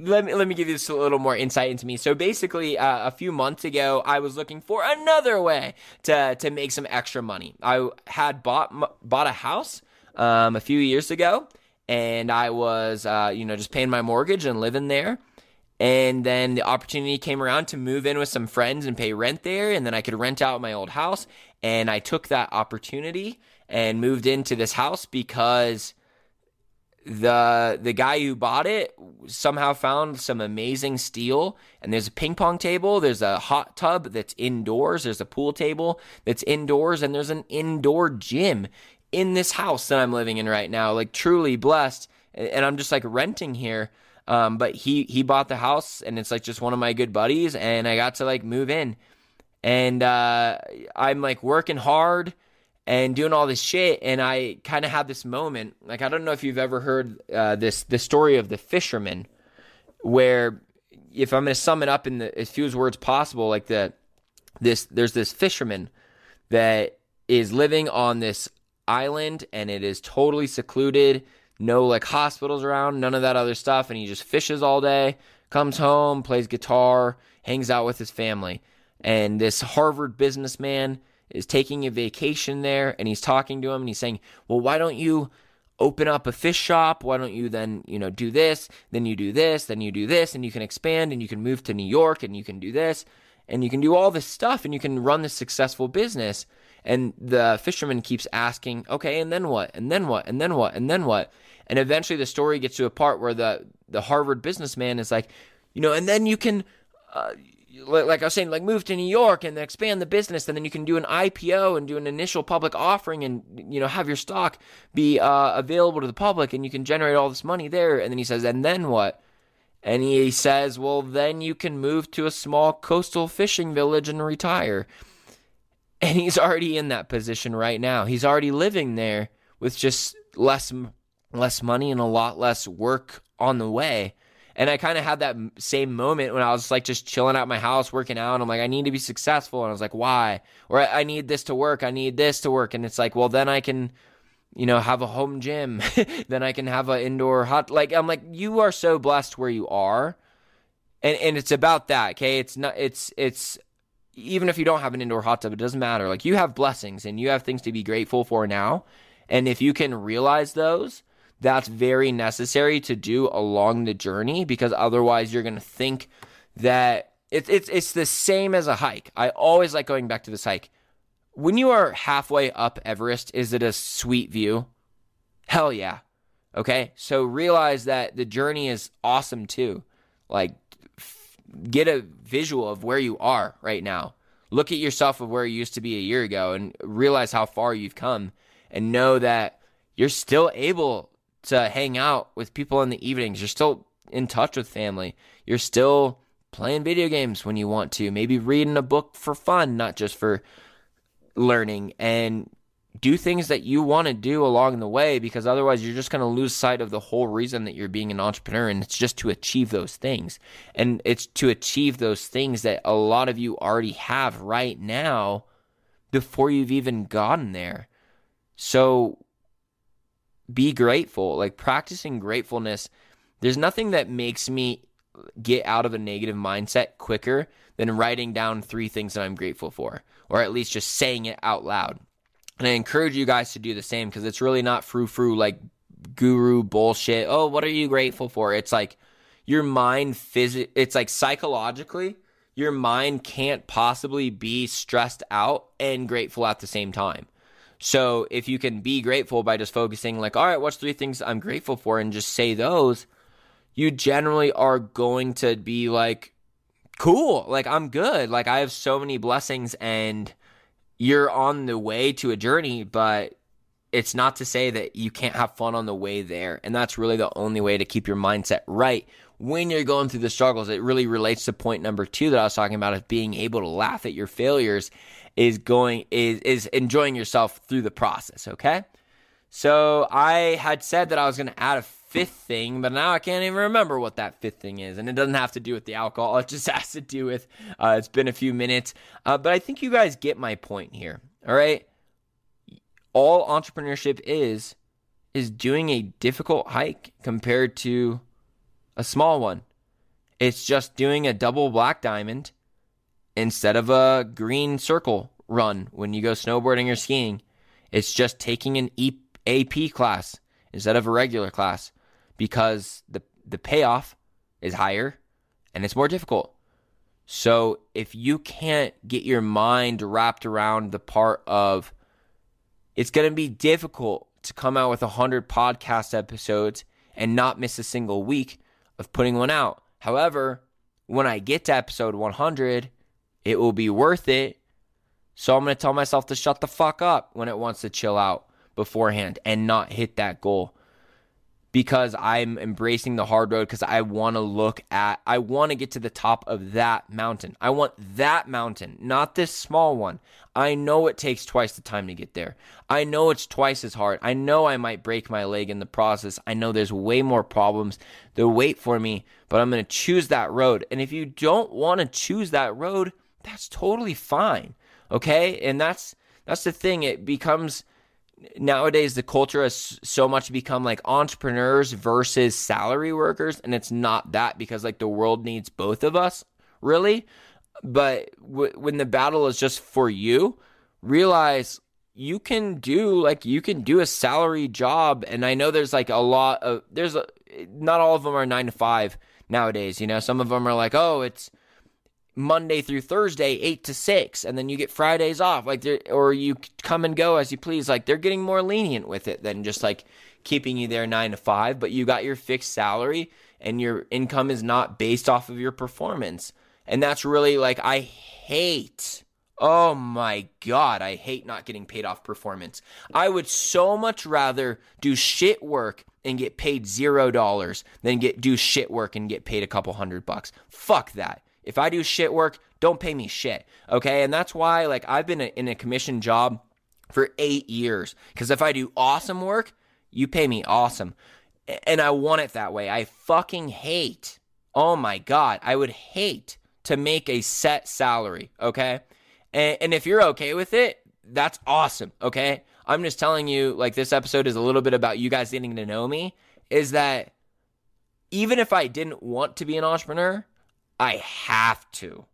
Speaker 1: let me let me give you this a little more insight into me. So basically, uh, a few months ago, I was looking for another way to to make some extra money. I had bought bought a house um, a few years ago, and I was uh, you know just paying my mortgage and living there. And then the opportunity came around to move in with some friends and pay rent there, and then I could rent out my old house. And I took that opportunity and moved into this house because the the guy who bought it somehow found some amazing steal. And there's a ping pong table. There's a hot tub that's indoors. There's a pool table that's indoors. And there's an indoor gym in this house that I'm living in right now. Like truly blessed. And I'm just like renting here um, but he he bought the house and it's like just one of my good buddies and I got to like move in. And uh, I'm like working hard and doing all this shit and i kind of had this moment like i don't know if you've ever heard uh, this the story of the fisherman where if I'm going to sum it up in the as few words possible, like the this there's this fisherman that is living on this island and it is totally secluded, no like hospitals around, none of that other stuff, and he just fishes all day, comes home, plays guitar, hangs out with his family. And this Harvard businessman is taking a vacation there and he's talking to him and he's saying, Well, why don't you open up a fish shop? Why don't you then, you know, do this, then you do this, then you do this, and you can expand and you can move to New York and you can do this and you can do all this stuff and you can run this successful business. And the fisherman keeps asking, okay, and then what? And then what? And then what? And then what? And eventually the story gets to a part where the, the Harvard businessman is like, you know, and then you can, uh, like I was saying, like move to New York and expand the business, and then you can do an IPO and do an initial public offering, and you know have your stock be uh, available to the public, and you can generate all this money there. And then he says, and then what? And he says, well, then you can move to a small coastal fishing village and retire. And he's already in that position right now. He's already living there with just less less money and a lot less work on the way. And I kind of had that same moment when I was like just chilling out my house working out. And I'm like, I need to be successful. And I was like, why? Or I need this to work. I need this to work. And it's like, well, then I can, you know, have a home gym. then I can have an indoor hot. Like, I'm like, you are so blessed where you are. And, and it's about that. Okay. It's not, it's, it's, even if you don't have an indoor hot tub, it doesn't matter. Like, you have blessings and you have things to be grateful for now. And if you can realize those, that's very necessary to do along the journey because otherwise you're going to think that it's it's it's the same as a hike. I always like going back to this hike. When you are halfway up Everest, is it a sweet view? Hell yeah. Okay? So realize that the journey is awesome too. Like get a visual of where you are right now. Look at yourself of where you used to be a year ago and realize how far you've come and know that you're still able to hang out with people in the evenings. You're still in touch with family. You're still playing video games when you want to. Maybe reading a book for fun, not just for learning. And do things that you want to do along the way because otherwise you're just going to lose sight of the whole reason that you're being an entrepreneur and it's just to achieve those things and it's to achieve those things that a lot of you already have right now before you've even gotten there so be grateful. Like practicing gratefulness, there's nothing that makes me get out of a negative mindset quicker than writing down three things that I'm grateful for, or at least just saying it out loud. And I encourage you guys to do the same because it's really not frou frou like guru bullshit. Oh, what are you grateful for? It's like your mind phys- it's like psychologically your mind can't possibly be stressed out and grateful at the same time. So if you can be grateful by just focusing, like, all right, what's three things I'm grateful for, and just say those, you generally are going to be like, cool, like, I'm good. Like, I have so many blessings, and you're on the way to a journey, but it's not to say that you can't have fun on the way there. And that's really the only way to keep your mindset right when you're going through the struggles. It really relates to point number two that I was talking about of being able to laugh at your failures is going is is enjoying yourself through the process, okay? So I had said that I was going to add a fifth thing, but now I can't even remember what that fifth thing is, and it doesn't have to do with the alcohol. It just has to do with uh, it's been a few minutes, uh, but I think you guys get my point here. All right, all entrepreneurship is is doing a difficult hike compared to a small one. It's just doing a double black diamond instead of a green circle run when you go snowboarding or skiing. It's just taking an AP class instead of a regular class because the the payoff is higher and it's more difficult. So if you can't get your mind wrapped around the part of it's going to be difficult to come out with 100 podcast episodes and not miss a single week of putting one out. However, when I get to episode 100, it will be worth it. So I'm going to tell myself to shut the fuck up when it wants to chill out beforehand and not hit that goal. Because I'm embracing the hard road because I want to look at, I want to get to the top of that mountain. I want that mountain, not this small one. I know it takes twice the time to get there. I know it's twice as hard. I know I might break my leg in the process. I know there's way more problems that wait for me, but I'm going to choose that road. And if you don't want to choose that road, that's totally fine. Okay? And that's that's the thing. It becomes nowadays the culture has so much become like entrepreneurs versus salary workers and it's not that because like the world needs both of us really. But w- when the battle is just for you realize you can do like you can do a salary job and i know there's like a lot of there's a, not all of them are 9 to 5 nowadays you know? Some of them are like oh it's Monday through Thursday, eight to six, and then you get Fridays off, like or you come and go as you please. Like they're getting more lenient with it than just like keeping you there nine to five. But you got your fixed salary, and your income is not based off of your performance, and that's really like I hate. Oh my god, I hate not getting paid off performance. I would so much rather do shit work and get paid zero dollars than get do shit work and get paid a couple hundred bucks. Fuck that. If I do shit work, don't pay me shit. Okay. And that's why, like, I've been in a commission job for eight years. Because if I do awesome work, you pay me awesome. And I want it that way. I fucking hate, oh my God, I would hate to make a set salary. Okay. And, and if you're okay with it, that's awesome. Okay. I'm just telling you, like, this episode is a little bit about you guys getting to know me. Is that even if I didn't want to be an entrepreneur, I have to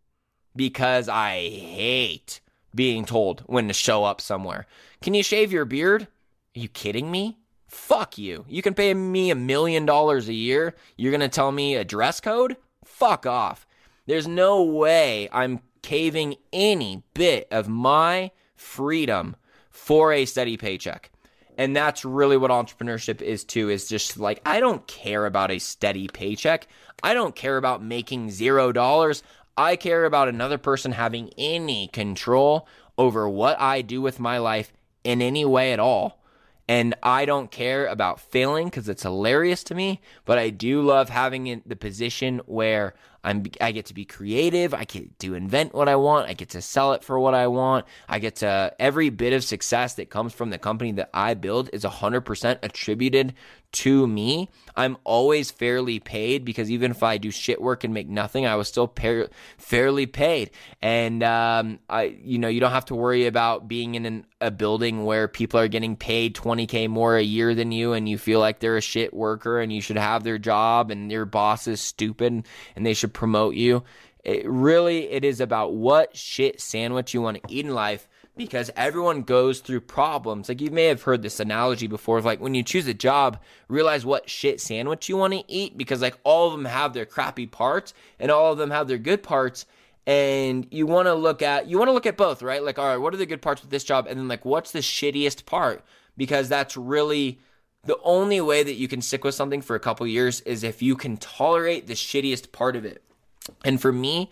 Speaker 1: because I hate being told when to show up somewhere. Can you shave your beard? Are you kidding me? Fuck you. You can pay me a million dollars a year. You're going to tell me a dress code? Fuck off. There's no way I'm caving any bit of my freedom for a steady paycheck. And that's really what entrepreneurship is too, is just like, I don't care about a steady paycheck. I don't care about making zero dollars. I care about another person having any control over what I do with my life in any way at all. And I don't care about failing because it's hilarious to me, but I do love having the position where I'm I get to be creative. I get to invent what I want. I get to sell it for what I want. I get to every bit of success that comes from the company that I build is 100% attributed to me. I'm always fairly paid because even if I do shit work and make nothing, I was still par- fairly paid. And um, I, you know, you don't have to worry about being in an, a building where people are getting paid 20k more a year than you, and you feel like they're a shit worker and you should have their job, and your boss is stupid and they should promote you. It really, it is about what shit sandwich you want to eat in life because everyone goes through problems. Like you may have heard this analogy before of like when you choose a job, realize what shit sandwich you want to eat because like all of them have their crappy parts and all of them have their good parts and you want to look at you want to look at both, right? Like all right, what are the good parts with this job and then like what's the shittiest part? Because that's really the only way that you can stick with something for a couple years is if you can tolerate the shittiest part of it. And for me,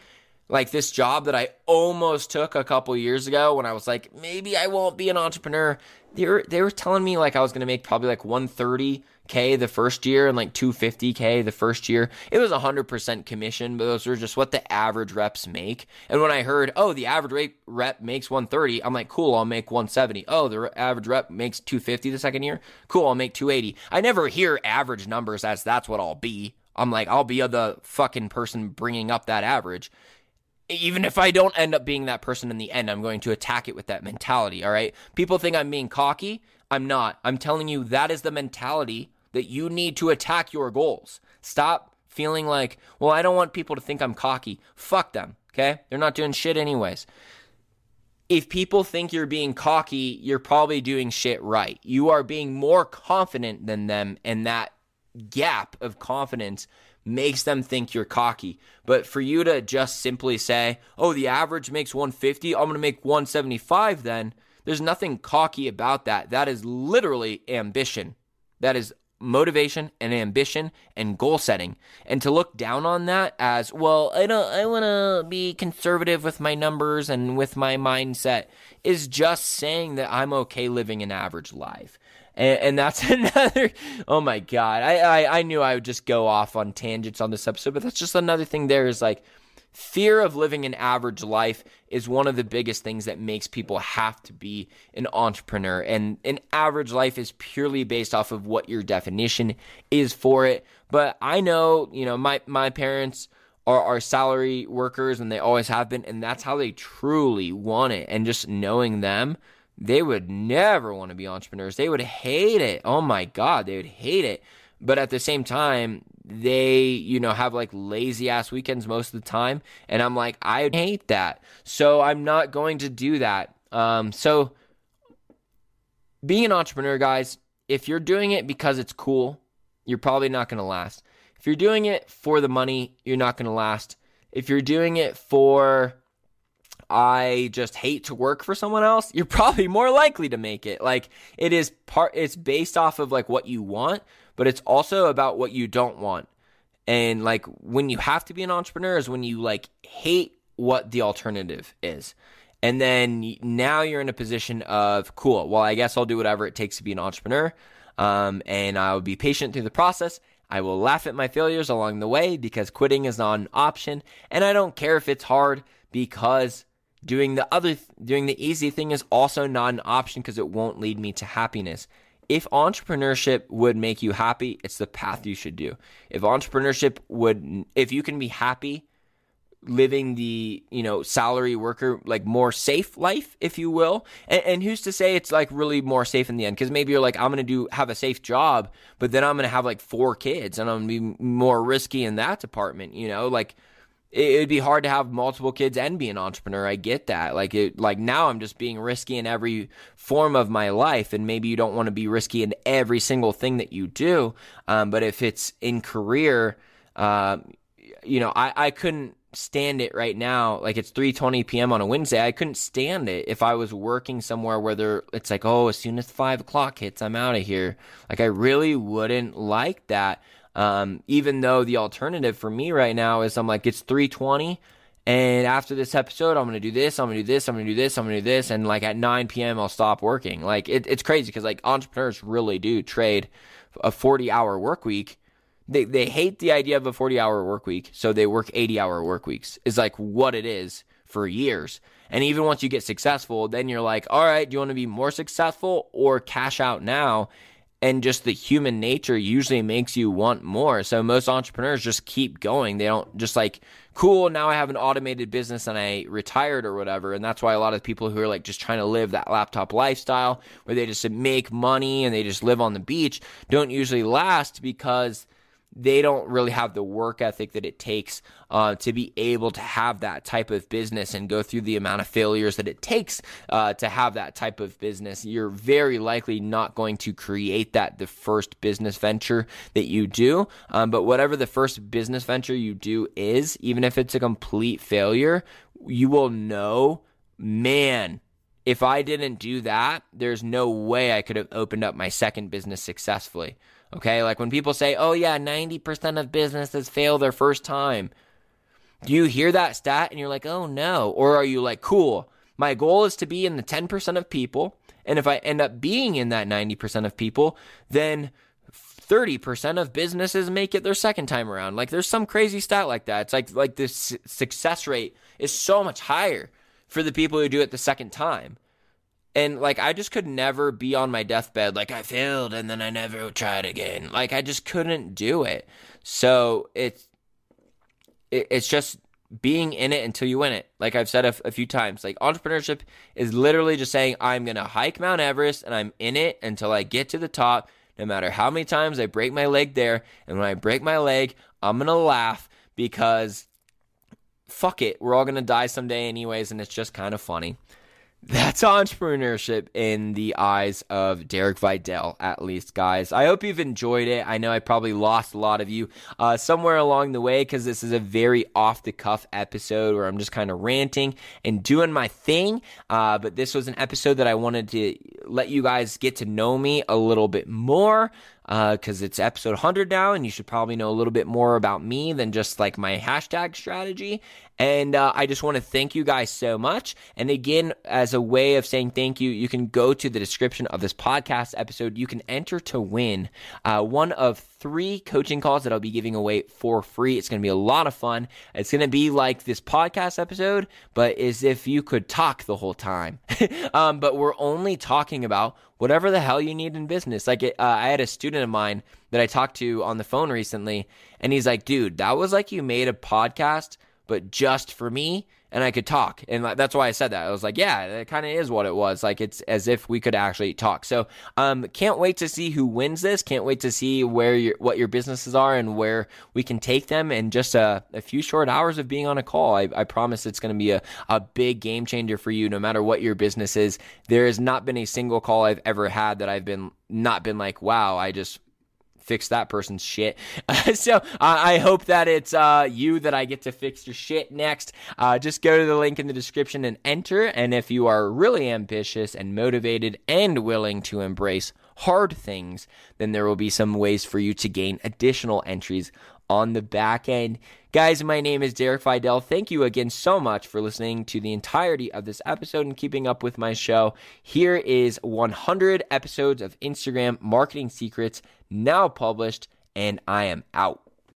Speaker 1: like this job that I almost took a couple years ago when I was like, maybe I won't be an entrepreneur. They were, they were telling me like I was to make probably like 130k the first year and like 250k the first year. It was 100% commission, but those were just what the average reps make. And when I heard, oh, the average rep makes 130, I'm like, cool, I'll make 170. Oh, the average rep makes 250 the second year. Cool, I'll make 280. I never hear average numbers as that's what I'll be. I'm like, I'll be the fucking person bringing up that average even if I don't end up being that person in the end, I'm going to attack it with that mentality. All right. People think I'm being cocky. I'm not. I'm telling you that is the mentality that you need to attack your goals. Stop feeling like, well, I don't want people to think I'm cocky. Fuck them. Okay. They're not doing shit anyways. If people think you're being cocky, you're probably doing shit right. You are being more confident than them, and that gap of confidence makes them think you're cocky. But for you to just simply say, oh, the average makes 150, I'm going to make 175 then, there's nothing cocky about that. That is literally ambition. That is motivation and ambition and goal setting. And to look down on that as, well, I don't I want to be conservative with my numbers and with my mindset is just saying that I'm okay living an average life. And, and that's another, oh my God. I, I, I knew I would just go off on tangents on this episode, but that's just another thing there is like, fear of living an average life is one of the biggest things that makes people have to be an entrepreneur. And an average life is purely based off of what your definition is for it. But I know, you know, my, my parents are, are salary workers and they always have been, and that's how they truly want it. And just knowing them, they would never want to be entrepreneurs. They would hate it. Oh my God, they would hate it. But at the same time, they, you know, have like lazy ass weekends most of the time. And I'm like, I hate that. So I'm not going to do that. Um, so being an entrepreneur, guys, if you're doing it because it's cool, you're probably not going to last. If you're doing it for the money, you're not going to last. If you're doing it for, I just hate to work for someone else, you're probably more likely to make it. Like it is part, it's based off of like what you want, but it's also about what you don't want. And like when you have to be an entrepreneur is when you like hate what the alternative is. And then now you're in a position of cool. Well, I guess I'll do whatever it takes to be an entrepreneur. Um, and I'll be patient through the process. I will laugh at my failures along the way because quitting is not an option. And I don't care if it's hard because doing the other, doing the easy thing is also not an option because it won't lead me to happiness. If entrepreneurship would make you happy, it's the path you should do. If entrepreneurship would, if you can be happy living the you know salary worker like more safe life if you will and, and who's to say it's like really more safe in the end? Because maybe you're like i'm gonna do have a safe job but then i'm gonna have like four kids and i'm gonna be more risky in that department you know? Like it'd be hard to have multiple kids and be an entrepreneur. I get that. Like it, like now I'm just being risky in every form of my life, and maybe you don't want to be risky in every single thing that you do. Um, but if it's in career, uh, you know, I, I couldn't stand it right now. Like it's 3:20 p.m. on a Wednesday. I couldn't stand it if I was working somewhere where there, it's like, oh, as soon as five o'clock hits, I'm out of here. Like I really wouldn't like that. Um, even though the alternative for me right now is I'm like, it's 320. And after this episode, I'm going to do this, I'm going to do this, I'm going to do this, I'm going to do this. And like at 9 p.m., I'll stop working. Like it, it's crazy because like entrepreneurs really do trade a 40 hour work week. They, they hate the idea of a 40 hour work week. So they work 80 hour work weeks is like what it is for years. And even once you get successful, then you're like, all right, do you want to be more successful or cash out now? And just the human nature usually makes you want more. So most entrepreneurs just keep going. They don't just like, cool, now I have an automated business and I retired or whatever. And that's why a lot of people who are like just trying to live that laptop lifestyle where they just make money and they just live on the beach don't usually last because they don't really have the work ethic that it takes uh, to be able to have that type of business and go through the amount of failures that it takes uh, to have that type of business. You're very likely not going to create that the first business venture that you do. Um, but whatever the first business venture you do is, even if it's a complete failure, you will know, man, if I didn't do that, there's no way I could have opened up my second business successfully. Okay, like when people say, oh yeah, 90% of businesses fail their first time. Do you hear that stat and you're like, oh no? Or are you like, cool, my goal is to be in the 10% of people. And if I end up being in that 90% of people, then 30% of businesses make it their second time around. Like there's some crazy stat like that. It's like like this success rate is so much higher for the people who do it the second time. And like I just could never be on my deathbed like I failed and then I never tried again. Like I just couldn't do it. So it's it, it's just being in it until you win it. Like I've said a, a few times, like entrepreneurship is literally just saying I'm going to hike Mount Everest and I'm in it until I get to the top no matter how many times I break my leg there. And when I break my leg, I'm going to laugh because fuck it, we're all going to die someday anyways and it's just kind of funny. That's entrepreneurship in the eyes of Derek Videll, at least, guys. I hope you've enjoyed it. I know I probably lost a lot of you uh, somewhere along the way because this is a very off the cuff episode where I'm just kind of ranting and doing my thing. Uh, but this was an episode that I wanted to let you guys get to know me a little bit more. because uh, it's episode 100 now, and you should probably know a little bit more about me than just like my hashtag strategy. And uh, I just want to thank you guys so much. And again, as a way of saying thank you, you can go to the description of this podcast episode. You can enter to win uh, one of three coaching calls that I'll be giving away for free. It's going to be a lot of fun. It's going to be like this podcast episode, but as if you could talk the whole time. um, but we're only talking about whatever the hell you need in business. Like, it, uh, I had a student of mine that I talked to on the phone recently, and he's like, dude, that was like you made a podcast but just for me and I could talk. And that's why I said that. I was like, yeah, it kind of is what it was. Like it's as if we could actually talk. So, um, can't wait to see who wins this. Can't wait to see where your what your businesses are and where we can take them in just a, a few short hours of being on a call. I, I promise it's going to be a, a big game changer for you, no matter what your business is. There has not been a single call I've ever had that I've been not been like, wow, I just fix that person's shit. so uh, I hope that it's uh, you that I get to fix your shit next. Uh, just go to the link in the description and enter. And if you are really ambitious and motivated and willing to embrace hard things, then there will be some ways for you to gain additional entries on the back end. Guys, my name is Derek Videll. Thank you again so much for listening to the entirety of this episode and keeping up with my show. Here is 100 episodes of Instagram marketing secrets now published, and I am out.